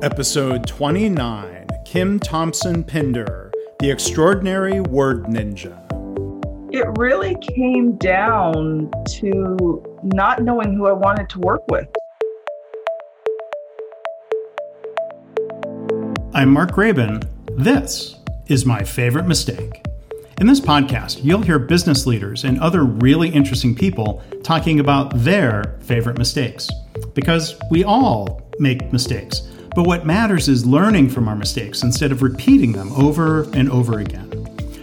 Episode 29 Kim Thompson Pinder, The Extraordinary Word Ninja. It really came down to not knowing who I wanted to work with. I'm Mark Graban. This is my favorite mistake. In this podcast, you'll hear business leaders and other really interesting people talking about their favorite mistakes. Because we all make mistakes. But what matters is learning from our mistakes instead of repeating them over and over again.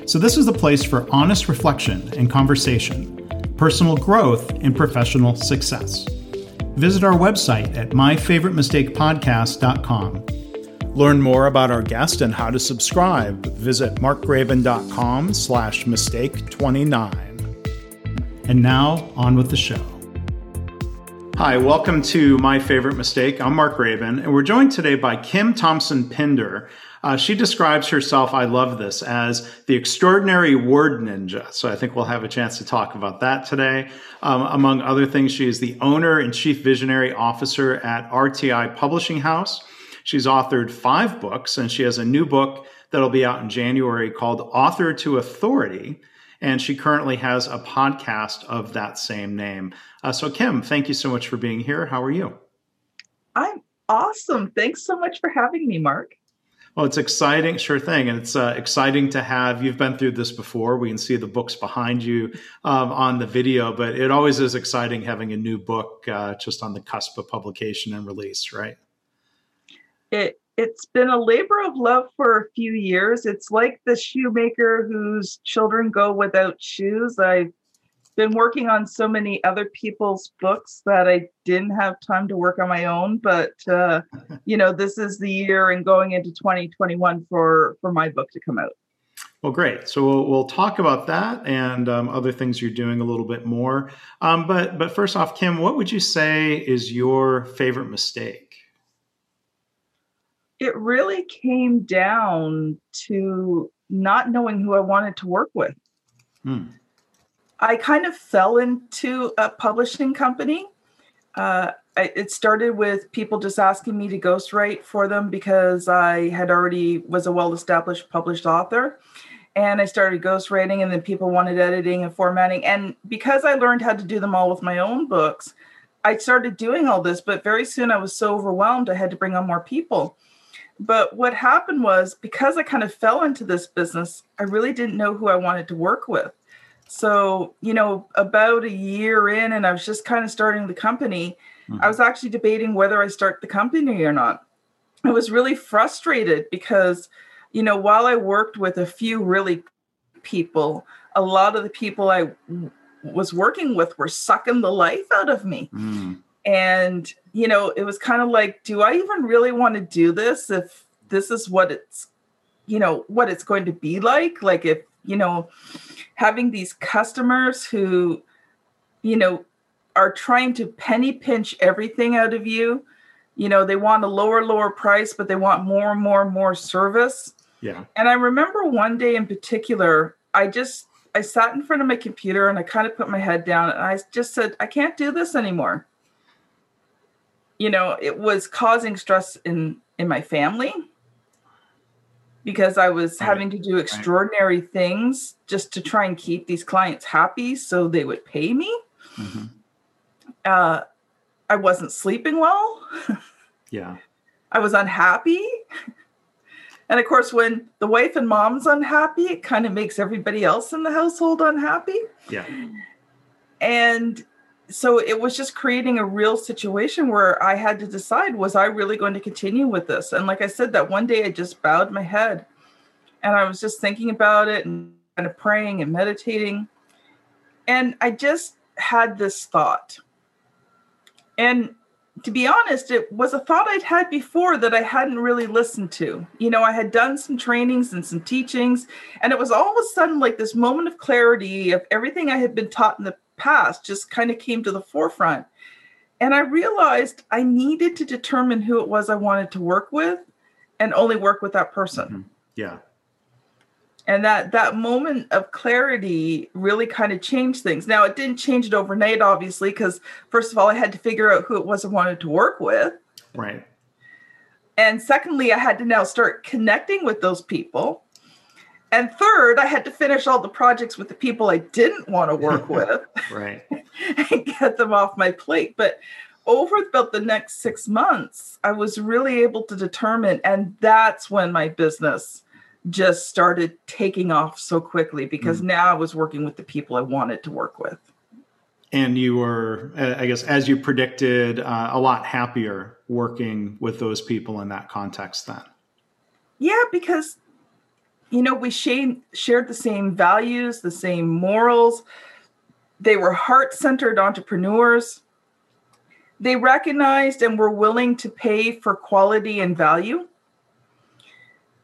So, this is the place for honest reflection and conversation, personal growth, and professional success. Visit our website at myfavoritemistakepodcast.com. Learn more about our guest and how to subscribe. Visit markgraban.com slash mistake 29. And now, on with the show. Hi, welcome to My Favorite Mistake. I'm Mark Graban, and we're joined today by Kim Thompson Pinder. Uh, she describes herself, I love this, as the extraordinary word ninja. So I think we'll have a chance to talk about that today. Um, among other things, she is the owner and chief visionary officer at RTI Publishing House. She's authored five books, and she has a new book that'll be out in January called Author to Authority and she currently has a podcast of that same name. Uh, so, Kim, thank you so much for being here. How are you? I'm awesome. Thanks so much for having me, Mark. Well, it's exciting, sure thing, and it's uh, exciting to have. You've been through this before. We can see the books behind you um, on the video, but it always is exciting having a new book uh, just on the cusp of publication and release, right? It it's been a labor of love for a few years. It's like the shoemaker whose children go without shoes. I've been working on so many other people's books that I didn't have time to work on my own. But uh, you know, this is the year and going into 2021 for for my book to come out. Well, great. So we'll, we'll talk about that and um, other things you're doing a little bit more. Um, but but first off, Kim, what would you say is your favorite mistake? It really came down to not knowing who I wanted to work with. Hmm. I kind of fell into a publishing company. Uh, I, it started with people just asking me to ghostwrite for them because I had already was a well-established published author, and I started ghostwriting, and then people wanted editing and formatting, and because I learned how to do them all with my own books, I started doing all this. But very soon, I was so overwhelmed, I had to bring on more people. But what happened was because I kind of fell into this business, I really didn't know who I wanted to work with. So, you know, about a year in, and I was just kind of starting the company, mm-hmm. I was actually debating whether I start the company or not. I was really frustrated because, you know, while I worked with a few really people, a lot of the people I was working with were sucking the life out of me. Mm and you know it was kind of like do i even really want to do this if this is what it's you know what it's going to be like? Like if you know having these customers who you know are trying to penny pinch everything out of you you know they want a lower lower price but they want more and more and more service. Yeah. And i remember one day in particular i just i sat in front of my computer and i kind of put my head down and i just said i can't do this anymore you know, it was causing stress in in my family because I was right. having to do extraordinary right. things just to try and keep these clients happy so they would pay me. Mm-hmm. Uh, I wasn't sleeping well. yeah. I was unhappy. And of course, when the wife and mom's unhappy, it kind of makes everybody else in the household unhappy. Yeah. And so it was just creating a real situation where I had to decide was I really going to continue with this? And like I said, that one day I just bowed my head and I was just thinking about it and kind of praying and meditating. And I just had this thought. And to be honest, it was a thought I'd had before that I hadn't really listened to. You know, I had done some trainings and some teachings, and it was all of a sudden like this moment of clarity of everything I had been taught in the past just kind of came to the forefront. And I realized I needed to determine who it was I wanted to work with and only work with that person. Mm-hmm. Yeah. And that that moment of clarity really kind of changed things. Now it didn't change it overnight, obviously, because first of all, I had to figure out who it was I wanted to work with. Right. And secondly, I had to now start connecting with those people. And third, I had to finish all the projects with the people I didn't want to work with. right. and get them off my plate. But over about the next six months, I was really able to determine, and that's when my business just started taking off so quickly because mm. now I was working with the people I wanted to work with. And you were, uh, I guess, as you predicted, uh, a lot happier working with those people in that context then. Yeah, because, you know, we shared the same values, the same morals. They were heart centered entrepreneurs. They recognized and were willing to pay for quality and value.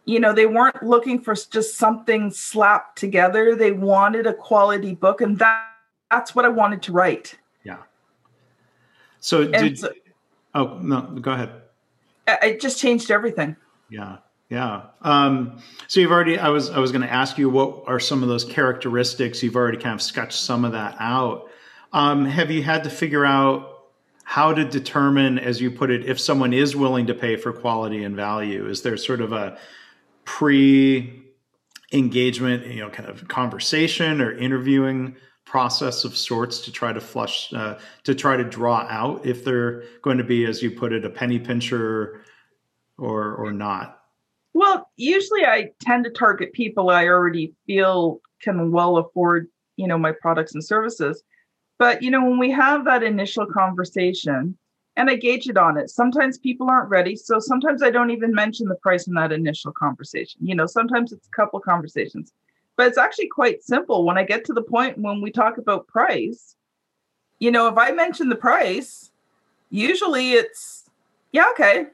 You know they weren't looking for just something slapped together. They wanted a quality book and that that's what i wanted to write. Yeah. So did so, oh no go ahead. It just changed everything. Yeah yeah. Um, so you've already i was i was going to ask you what are some of those characteristics? You've already kind of sketched some of that out. Um, have you had to figure out how to determine as you put it if someone is willing to pay for quality and value? Is there sort of a pre engagement, you know, kind of conversation or interviewing process of sorts to try to flush, uh, to try to draw out if they're going to be, as you put it, a penny pincher or or not? Well, usually I tend to target people I already feel can well afford, you know, my products and services. But you know, when we have that initial conversation, and I gauge it on it. Sometimes people aren't ready. So sometimes I don't even mention the price in that initial conversation. You know, sometimes it's a couple conversations, but it's actually quite simple. When I get to the point when we talk about price, you know, if I mention the price, usually it's, yeah, okay.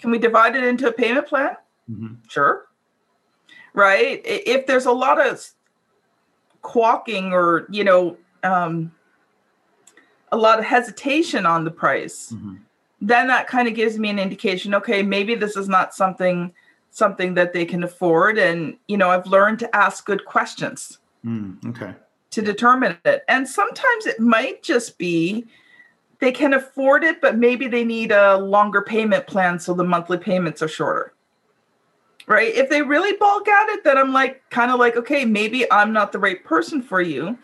Can we divide it into a payment plan? Mm-hmm. Sure. Right. If there's a lot of quawking or, you know, um, a lot of hesitation on the price, mm-hmm. then that kind of gives me an indication. Okay, maybe this is not something something that they can afford, and you know, I've learned to ask good questions. Mm, okay. To determine it, and sometimes it might just be they can afford it, but maybe they need a longer payment plan so the monthly payments are shorter. Right? If they really balk at it, then I'm like kind of like, okay, maybe I'm not the right person for you.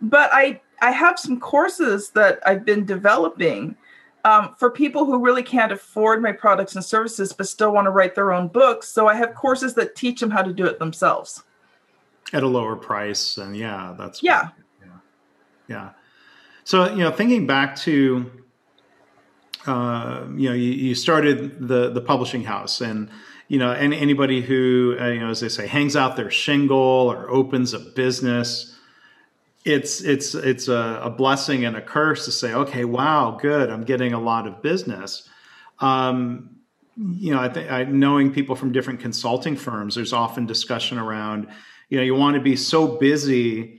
But I I have some courses that I've been developing um, for people who really can't afford my products and services but still want to write their own books. So I have courses that teach them how to do it themselves at a lower price. And yeah, that's yeah, yeah, yeah. So you know, thinking back to uh, you know, you, you started the the publishing house and you know, and anybody who, uh, you know, as they say, hangs out their shingle or opens a business, it's it's it's a, a, blessing and a curse to say, okay, wow, good, I'm getting a lot of business. Um, you know, I think knowing people from different consulting firms, there's often discussion around, you know, you want to be so busy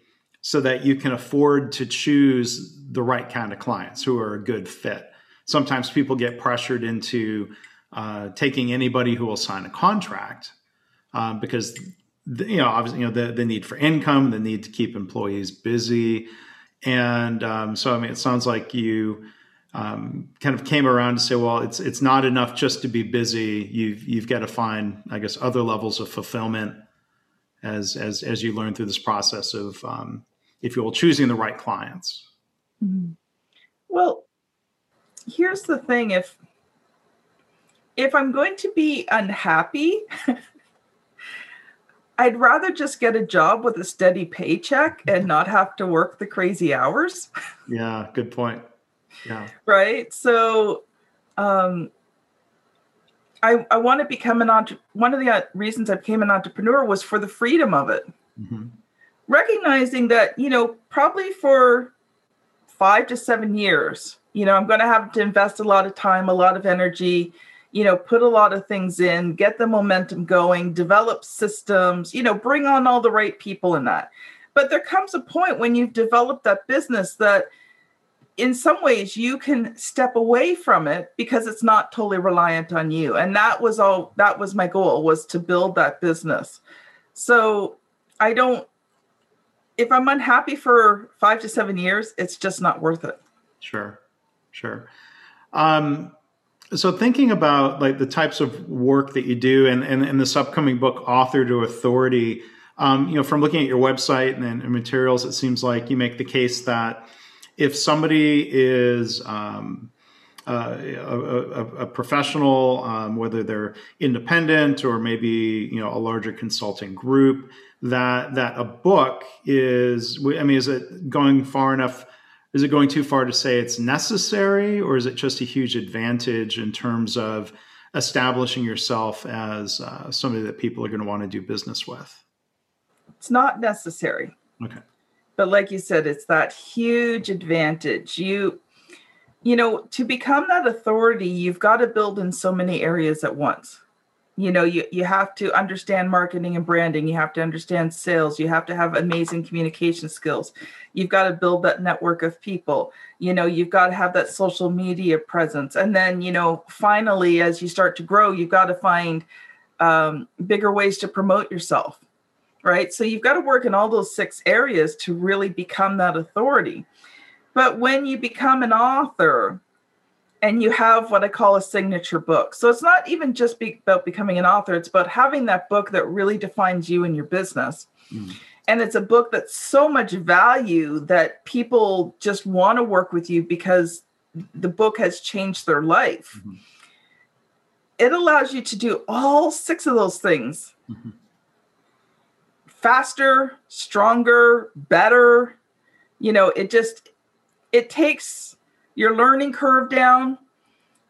so that you can afford to choose the right kind of clients who are a good fit. Sometimes people get pressured into uh, taking anybody who will sign a contract uh, because the, you know, obviously, you know, the, the need for income, the need to keep employees busy. And um, so, I mean, it sounds like you um, kind of came around to say, well, it's it's not enough just to be busy. You've you've got to find, I guess, other levels of fulfillment as as as you learn through this process of, um, if you will, choosing the right clients. Mm-hmm. Well, here's the thing: if if I'm going to be unhappy I'd rather just get a job with a steady paycheck and not have to work the crazy hours. Yeah, good point. Yeah. right. So, um, I I want to become an entrepreneur. one of the uh, reasons I became an entrepreneur was for the freedom of it. Mm-hmm. Recognizing that you know probably for five to seven years, you know, I'm going to have to invest a lot of time, a lot of energy you know, put a lot of things in, get the momentum going, develop systems, you know, bring on all the right people in that. But there comes a point when you've developed that business that in some ways you can step away from it because it's not totally reliant on you. And that was all that was my goal was to build that business. So I don't if I'm unhappy for 5 to 7 years, it's just not worth it. Sure. Sure. Um so thinking about like the types of work that you do and, and, and this upcoming book author to authority um, you know from looking at your website and, and, materials it seems like you make the case that if somebody is um, uh, a, a, a, professional um, whether they're independent or maybe you know a larger consulting group that that a book is i mean is it going far enough is it going too far to say it's necessary or is it just a huge advantage in terms of establishing yourself as uh, somebody that people are going to want to do business with? It's not necessary. Okay. But like you said it's that huge advantage. You you know to become that authority you've got to build in so many areas at once. You know you, you have to understand marketing and branding you have to understand sales you have to have amazing communication skills. You've got to build that network of people. You know you've got to have that social media presence. And then you know finally as you start to grow you've got to find um, bigger ways to promote yourself right? So you've got to work in all those six areas to really become that authority but when you become an author and you have what I call a signature book. So it's not even just be about becoming an author, it's about having that book that really defines you and your business. Mm. And it's a book that's so much value that people just want to work with you because the book has changed their life. Mm-hmm. It allows you to do all six of those things mm-hmm. faster, stronger, better. You know, it just, it takes your learning curve down.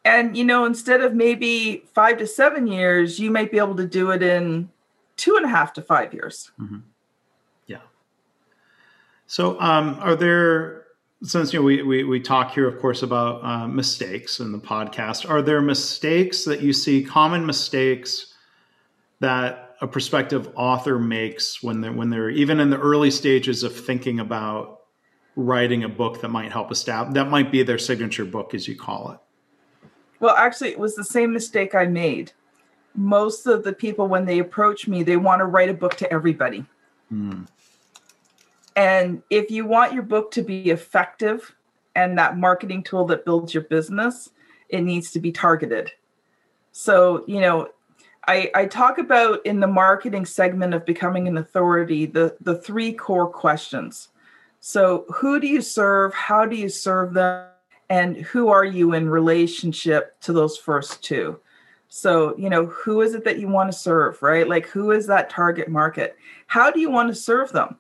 And you know instead of maybe five to seven years you might be able to do it in two and a half to five years. Mm-hmm. yeah. So um, are there since you know we, we, we talk here of course about uh, mistakes in the podcast are there mistakes that you see common mistakes that a prospective author makes when they're when they're even in the early stages of thinking about writing a book that might help establish that might be their signature book as you call it. Well actually it was the same mistake i made. Most of the people when they approach me they want to write a book to everybody. Mm. and if you want your book to be effective and that marketing tool that builds your business it needs to be targeted. So you know I, I talk about in the marketing segment of becoming an authority the the three core questions so, who do you serve? How do you serve them? And who are you in relationship to those first two? So, you know, who is it that you want to serve, right? Like, who is that target market? How do you want to serve them?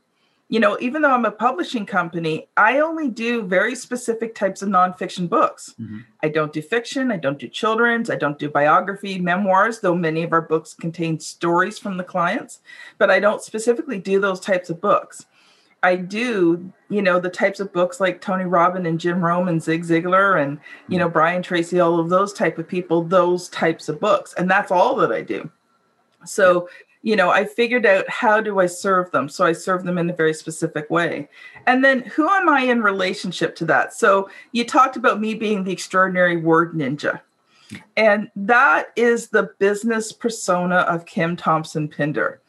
You know, even though I'm a publishing company, I only do very specific types of nonfiction books. Mm-hmm. I don't do fiction, I don't do children's, I don't do biography, memoirs, though many of our books contain stories from the clients, but I don't specifically do those types of books. I do, you know, the types of books like Tony Robbins and Jim Rohn and Zig Ziglar and, you know, Brian Tracy, all of those type of people, those types of books. And that's all that I do. So, you know, I figured out how do I serve them? So I serve them in a very specific way. And then who am I in relationship to that? So you talked about me being the extraordinary word ninja. And that is the business persona of Kim Thompson Pinder.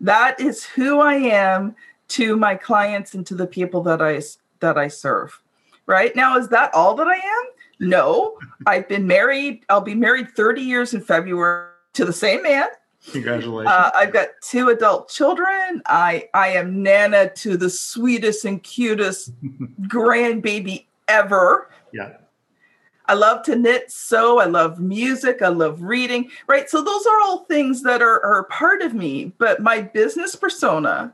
That is who I am to my clients and to the people that I that I serve. Right? Now is that all that I am? No. I've been married. I'll be married 30 years in February to the same man. Congratulations. Uh, I've got two adult children. I I am nana to the sweetest and cutest grandbaby ever. Yeah. I love to knit, sew. I love music. I love reading. Right. So those are all things that are, are part of me. But my business persona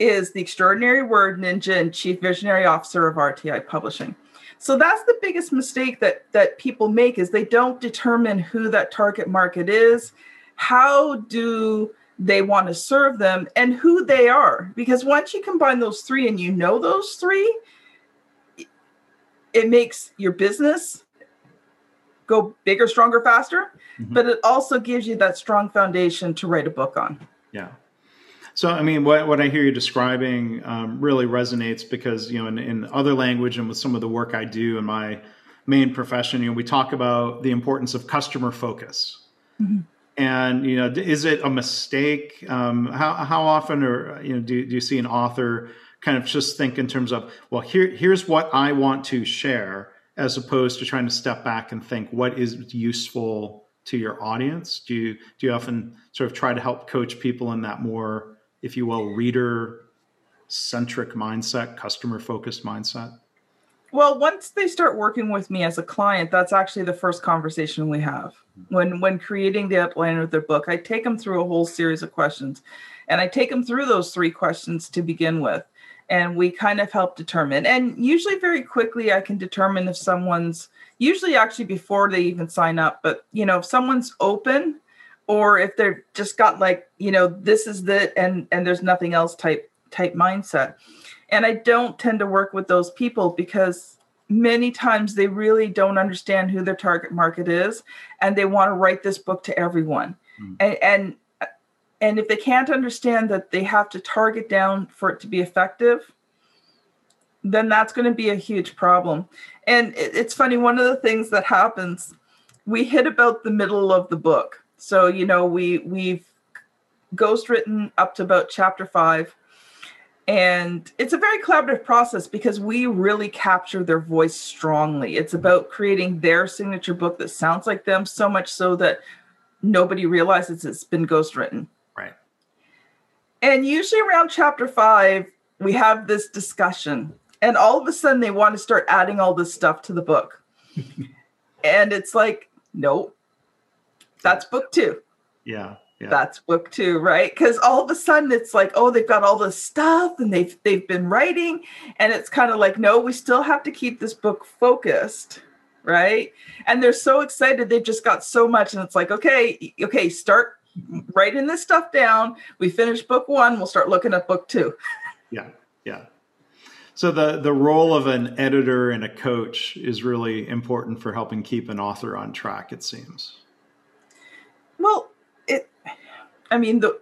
is the extraordinary word ninja and chief visionary officer of RTI Publishing. So that's the biggest mistake that that people make is they don't determine who that target market is, how do they want to serve them and who they are because once you combine those three and you know those three it makes your business go bigger stronger faster mm-hmm. but it also gives you that strong foundation to write a book on yeah so, I mean, what, what I hear you describing um, really resonates because, you know, in, in other language and with some of the work I do in my main profession, you know, we talk about the importance of customer focus. Mm-hmm. And, you know, is it a mistake? Um, how, how often or, you know, do, do you see an author kind of just think in terms of, well, here, here's what I want to share as opposed to trying to step back and think what is useful to your audience? Do you do you often sort of try to help coach people in that more, if you will, reader centric mindset, customer focused mindset? Well, once they start working with me as a client, that's actually the first conversation we have. Mm-hmm. When when creating the outline of their book, I take them through a whole series of questions. And I take them through those three questions to begin with. And we kind of help determine. And usually very quickly I can determine if someone's usually actually before they even sign up, but you know, if someone's open or if they're just got like, you know, this is the and and there's nothing else type type mindset. And I don't tend to work with those people because many times they really don't understand who their target market is and they want to write this book to everyone. Mm. And, and and if they can't understand that they have to target down for it to be effective, then that's going to be a huge problem. And it, it's funny, one of the things that happens, we hit about the middle of the book. So, you know, we we've ghost written up to about chapter five and it's a very collaborative process because we really capture their voice strongly. It's about creating their signature book that sounds like them so much so that nobody realizes it's been ghost written. Right. And usually around chapter five, we have this discussion, and all of a sudden they want to start adding all this stuff to the book. and it's like, nope, that's book two. Yeah yeah. that's book two right? Because all of a sudden it's like oh they've got all this stuff and they've they've been writing. And it's kind of like no we still have to keep this book focused right? And they're so excited they've just got so much. And it's like okay okay start writing this stuff down. We finish book one we'll start looking at book two. Yeah yeah. So the the role of an editor and a coach is really important for helping keep an author on track it seems well it, I mean, the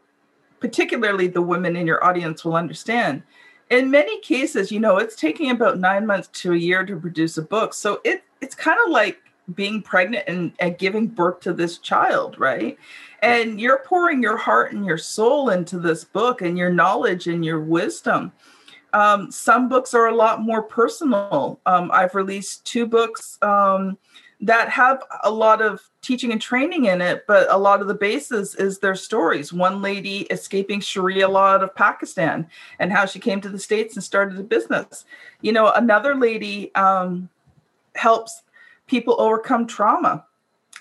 particularly the women in your audience will understand. In many cases, you know, it's taking about nine months to a year to produce a book. So it it's kind of like being pregnant and, and giving birth to this child, right? And you're pouring your heart and your soul into this book and your knowledge and your wisdom. Um, some books are a lot more personal. Um, I've released two books um, that have a lot of teaching and training in it, but a lot of the basis is their stories. One lady escaping Sharia law out of Pakistan and how she came to the States and started a business. You know, another lady um, helps people overcome trauma.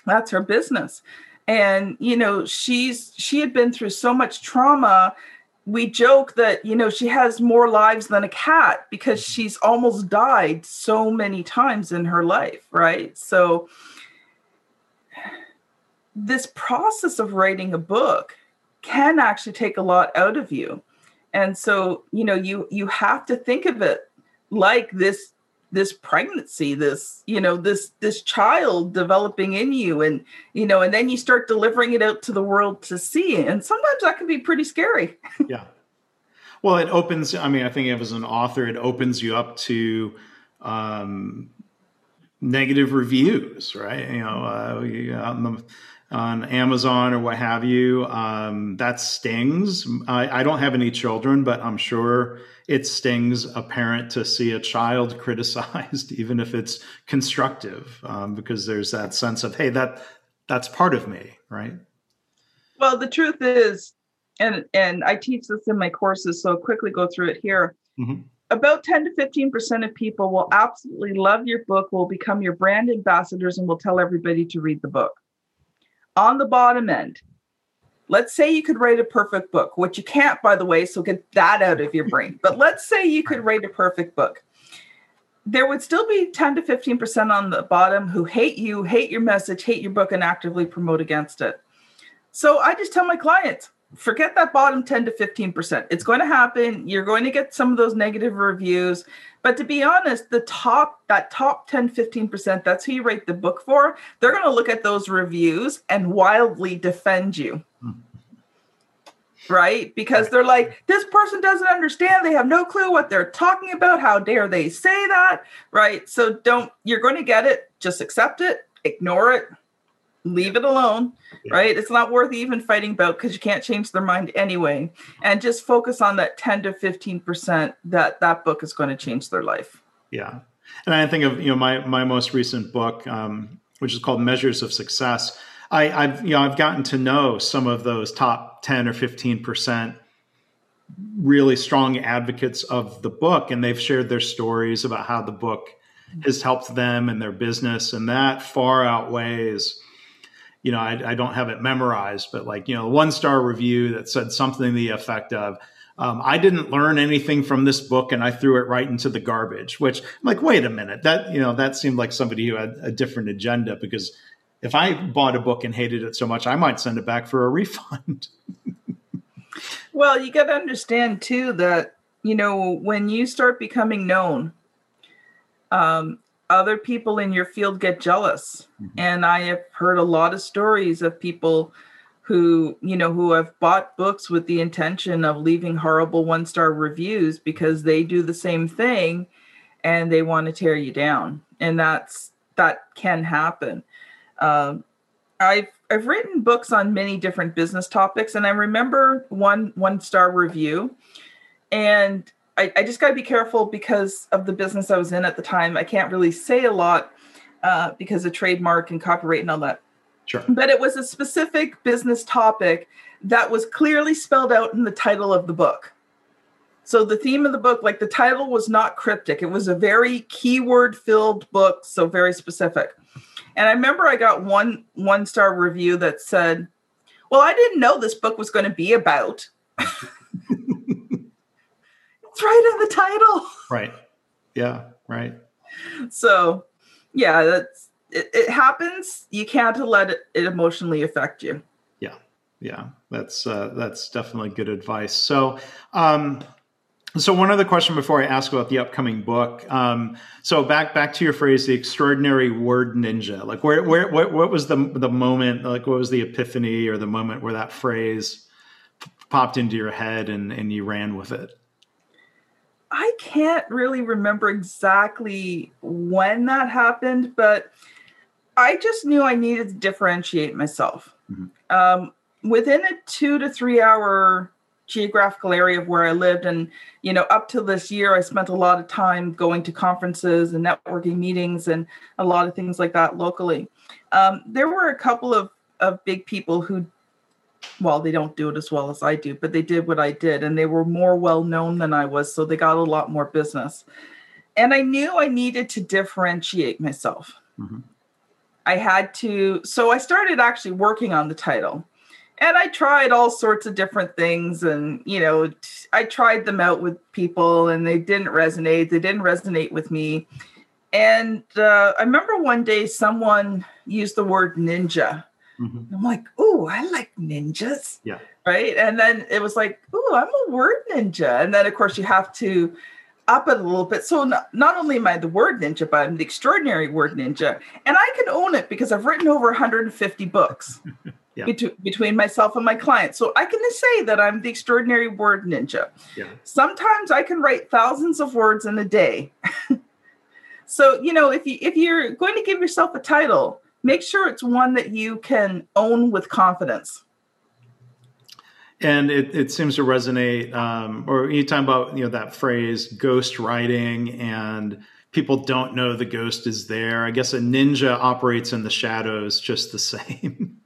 That's her business. And, you know, she's she had been through so much trauma we joke that you know she has more lives than a cat because mm-hmm. she's almost died so many times in her life right? So this process of writing a book can actually take a lot out of you. And so you know you you have to think of it like this this pregnancy this you know this this child developing in you and you know and then you start delivering it out to the world to see. And sometimes that can be pretty scary. Yeah. Well it opens i mean i think as an author it opens you up to um, negative reviews right? You know uh, on, the, on amazon or what have you um, that stings I, I don't have any children but i'm sure it stings a parent to see a child criticized, even if it's constructive, um, because there's that sense of, hey, that that's part of me, right? Well, the truth is, and and I teach this in my courses, so I'll quickly go through it here. Mm-hmm. About 10 to 15% of people will absolutely love your book, will become your brand ambassadors, and will tell everybody to read the book. On the bottom end, let's say you could write a perfect book, which you can't, by the way, so get that out of your brain. But let's say you could write a perfect book. There would still be 10 to 15% on the bottom who hate you, hate your message, hate your book, and actively promote against it. So I just tell my clients, forget that bottom 10 to 15%. It's going to happen. You're going to get some of those negative reviews. But to be honest, the top, that top 10, 15%, that's who you write the book for. They're going to look at those reviews and wildly defend you right? Because they're like, this person doesn't understand. They have no clue what they're talking about. How dare they say that, right? So don't, you're going to get it. Just accept it, ignore it, leave it alone, yeah. right? It's not worth even fighting about because you can't change their mind anyway. And just focus on that 10 to 15% that that book is going to change their life. Yeah. And I think of you know my my most recent book, um, which is called Measures of Success. I, I've you know I've gotten to know some of those top ten or fifteen percent really strong advocates of the book, and they've shared their stories about how the book has helped them and their business, and that far outweighs. You know, I, I don't have it memorized, but like you know, the one star review that said something to the effect of, um, I didn't learn anything from this book and I threw it right into the garbage, which I'm like, wait a minute, that, you know, that seemed like somebody who had a different agenda because if I bought a book and hated it so much, I might send it back for a refund. well, you got to understand too that, you know, when you start becoming known, um, other people in your field get jealous. Mm-hmm. And I have heard a lot of stories of people who you know who have bought books with the intention of leaving horrible one star reviews because they do the same thing and they want to tear you down and that's that can happen um, i've i've written books on many different business topics and i remember one one star review and I, I just got to be careful because of the business i was in at the time i can't really say a lot uh, because of trademark and copyright and all that Sure. But it was a specific business topic that was clearly spelled out in the title of the book. So the theme of the book, like the title was not cryptic. It was a very keyword filled book, so very specific. And I remember I got one one star review that said, "Well, I didn't know this book was going to be about." it's right in the title. Right. Yeah, right. So, yeah, that's it, it happens. You can't let it, it, emotionally affect you. Yeah, yeah, that's uh, that's definitely good advice. So. Um, so one other question before I ask about the upcoming book. Um, so back back to your phrase, the extraordinary word ninja. Like where where what, what was the the moment? Like what was the epiphany or the moment where that phrase popped into your head and and you ran with it? I can't really remember exactly when that happened, but I just knew I needed to differentiate myself. Mm-hmm. Um, within a two to three hour geographical area of where I lived, and you know, up to this year, I spent a lot of time going to conferences and networking meetings and a lot of things like that locally. Um, there were a couple of of big people who, well, they don't do it as well as I do, but they did what I did, and they were more well known than I was, so they got a lot more business. And I knew I needed to differentiate myself. Mm-hmm. I had to, so I started actually working on the title. And I tried all sorts of different things. And, you know, I tried them out with people and they didn't resonate. They didn't resonate with me. And uh, I remember one day someone used the word ninja. Mm-hmm. I'm like, oh, I like ninjas. Yeah. Right. And then it was like, oh, I'm a word ninja. And then, of course, you have to up it a little bit. So not, not only am I the word ninja, but I'm the extraordinary word ninja. And I can own it because I've written over 150 books yeah. between, between myself and my clients. So I can say that I'm the extraordinary word ninja. Yeah. Sometimes I can write thousands of words in a day. so, you know, if you if you're going to give yourself a title, make sure it's one that you can own with confidence. And it, it seems to resonate um, or you talk about you know that phrase ghost writing and people don't know the ghost is there. I guess a ninja operates in the shadows just the same.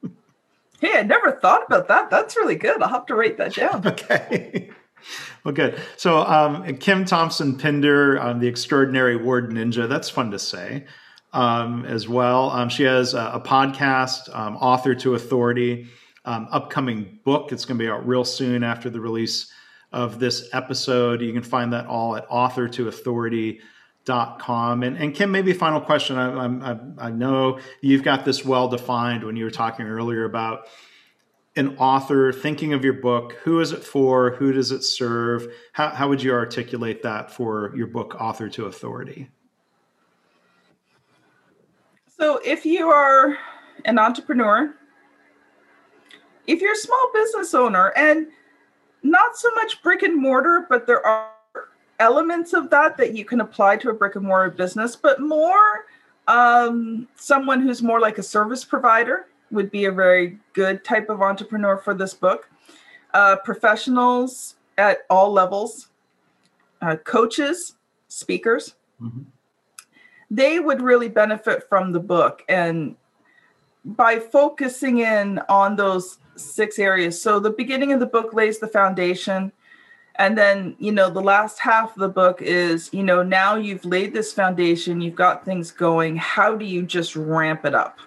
Hey i never thought about that. That's really good. I'll have to write that down. Okay. Well good. So um, kim thompson pinder um, the extraordinary ward ninja that's fun to say um, as well um, she has a, a podcast um, author to authority um, upcoming book. It's going to be out real soon after the release of this episode. You can find that all at author authortoauthority.com. And, and Kim, maybe final question. I, I, I know you've got this well defined when you were talking earlier about an author thinking of your book. Who is it for? Who does it serve? How, how would you articulate that for your book, Author to Authority? So, if you are an entrepreneur if you're a small business owner and not so much brick and mortar, but there are elements of that that you can apply to a brick and mortar business, but more um, someone who's more like a service provider would be a very good type of entrepreneur for this book. Uh, professionals at all levels, uh, coaches, speakers. Mm-hmm. They would really benefit from the book and by focusing in on those six areas. So the beginning of the book lays the foundation. And then, you know, the last half of the book is, you know, now you've laid this foundation, you've got things going. How do you just ramp it up?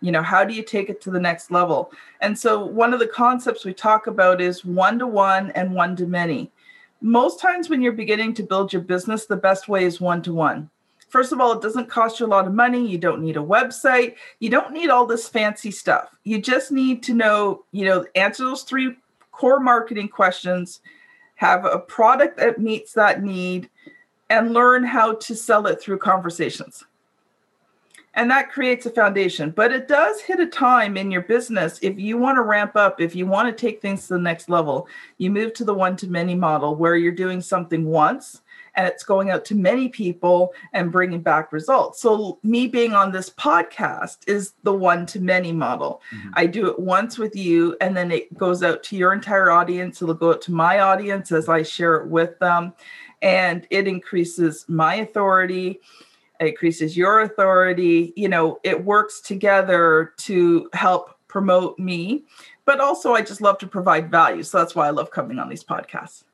You know, how do you take it to the next level? And so, one of the concepts we talk about is one to one and one to many. Most times, when you're beginning to build your business, the best way is one to one. First of all, it doesn't cost you a lot of money. You don't need a website. You don't need all this fancy stuff. You just need to know, you know, answer those three core marketing questions, have a product that meets that need, and learn how to sell it through conversations. And that creates a foundation. But it does hit a time in your business if you want to ramp up, if you want to take things to the next level, you move to the one to many model where you're doing something once and it's going out to many people and bringing back results. So, me being on this podcast is the one to many model. Mm-hmm. I do it once with you, and then it goes out to your entire audience. It'll go out to my audience as I share it with them, and it increases my authority. It increases your authority. You know, it works together to help promote me, but also I just love to provide value. So that's why I love coming on these podcasts.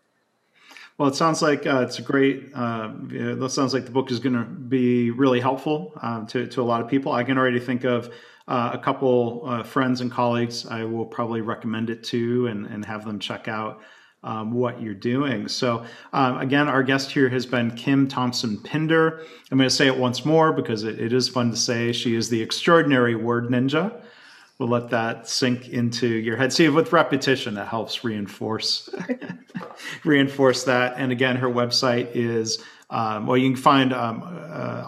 Well, it sounds like uh, it's a great. Uh, it sounds like the book is going to be really helpful uh, to to a lot of people. I can already think of uh, a couple uh, friends and colleagues I will probably recommend it to and and have them check out um, what you're doing. So um, again, our guest here has been Kim Thompson Pinder. I'm going to say it once more because it, it is fun to say. She is the extraordinary word ninja we'll let that sink into your head. See, with repetition, that helps reinforce reinforce that. And again, her website is um, well, you can find um, uh,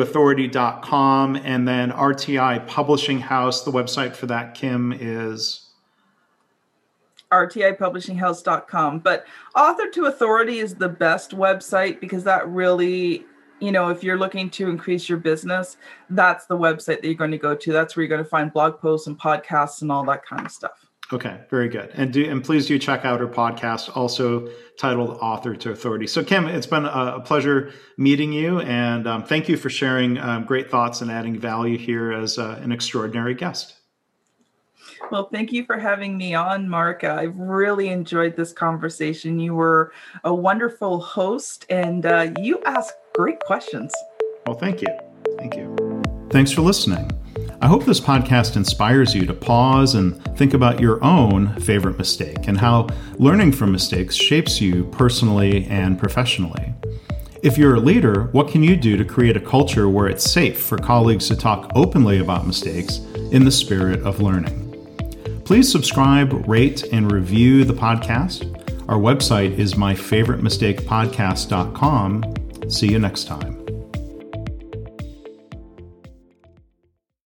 authority.com and then RTI Publishing House. The website for that, Kim, is rtipublishinghouse.com. But author to authority is the best website because that really you know, if you're looking to increase your business, that's the website that you're going to go to. That's where you're going to find blog posts and podcasts and all that kind of stuff. Okay, very good. And do and please do check out her podcast, also titled "Author to Authority." So, Kim, it's been a, pleasure meeting you, and um, thank you for sharing um, great thoughts and adding value here as uh, an extraordinary guest. Well, thank you for having me on, Mark. I've really enjoyed this conversation. You were a wonderful host, and uh, you asked great questions. Well, thank you. Thank you. Thanks for listening. I hope this podcast inspires you to pause and think about your own favorite mistake and how learning from mistakes shapes you personally and professionally. If you're a leader, what can you do to create a culture where it's safe for colleagues to talk openly about mistakes in the spirit of learning? Please subscribe, rate, and review the podcast. Our website is myfavoritemistakepodcast.com See you next time.